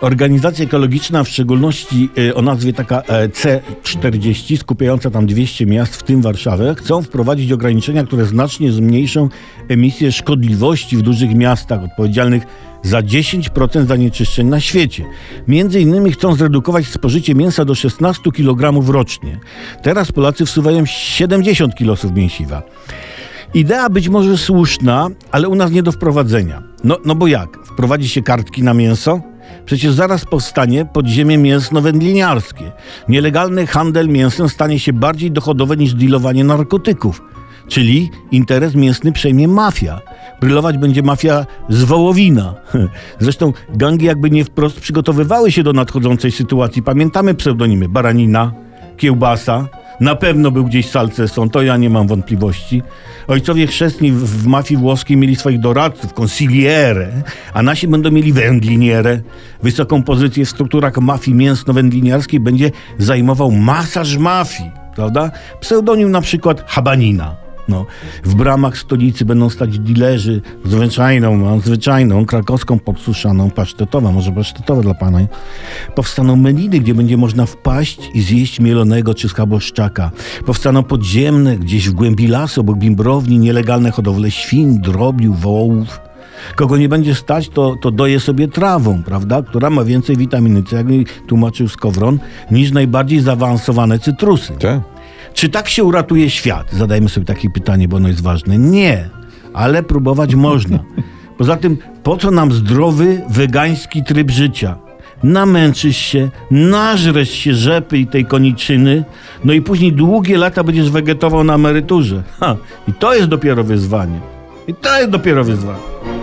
Organizacja ekologiczna, w szczególności e, o nazwie taka e, C40, skupiająca tam 200 miast, w tym Warszawę, chcą wprowadzić ograniczenia, które znacznie zmniejszą emisję szkodliwości w dużych miastach, odpowiedzialnych za 10% zanieczyszczeń na świecie. Między innymi chcą zredukować spożycie mięsa do 16 kg rocznie. Teraz Polacy wsuwają 70 kg mięsiwa. Idea być może słuszna, ale u nas nie do wprowadzenia. No, no bo jak? Wprowadzi się kartki na mięso? Przecież zaraz powstanie podziemie mięsno-wędliniarskie. Nielegalny handel mięsem stanie się bardziej dochodowy niż dealowanie narkotyków. Czyli interes mięsny przejmie mafia. Brylować będzie mafia z Wołowina. Zresztą gangi jakby nie wprost przygotowywały się do nadchodzącej sytuacji. Pamiętamy pseudonimy Baranina, Kiełbasa, na pewno był gdzieś Salceson, to ja nie mam wątpliwości. Ojcowie chrzestni w, w mafii włoskiej mieli swoich doradców, consigliere, a nasi będą mieli wędliniere. Wysoką pozycję w strukturach mafii mięsno-wędliniarskiej będzie zajmował masaż mafii, prawda? Pseudonim na przykład Habanina. No, w bramach stolicy będą stać dilerzy zwyczajną, zwyczajną, krakowską podsuszaną, pasztetową, może pasztetowe dla pana. Powstaną meliny, gdzie będzie można wpaść i zjeść mielonego czy schaboszczaka. Powstaną podziemne, gdzieś w głębi lasu, obok bimbrowni, nielegalne hodowle świń, drobiu, wołów. Kogo nie będzie stać, to, to doje sobie trawą, prawda? Która ma więcej witaminy C, jak mi tłumaczył Skowron, niż najbardziej zaawansowane cytrusy. Tak? Czy tak się uratuje świat? Zadajmy sobie takie pytanie, bo ono jest ważne. Nie, ale próbować można. Poza tym, po co nam zdrowy, wegański tryb życia? Namęczysz się, nażresz się rzepy i tej koniczyny, no i później długie lata będziesz wegetował na emeryturze. Ha, I to jest dopiero wyzwanie. I to jest dopiero wyzwanie.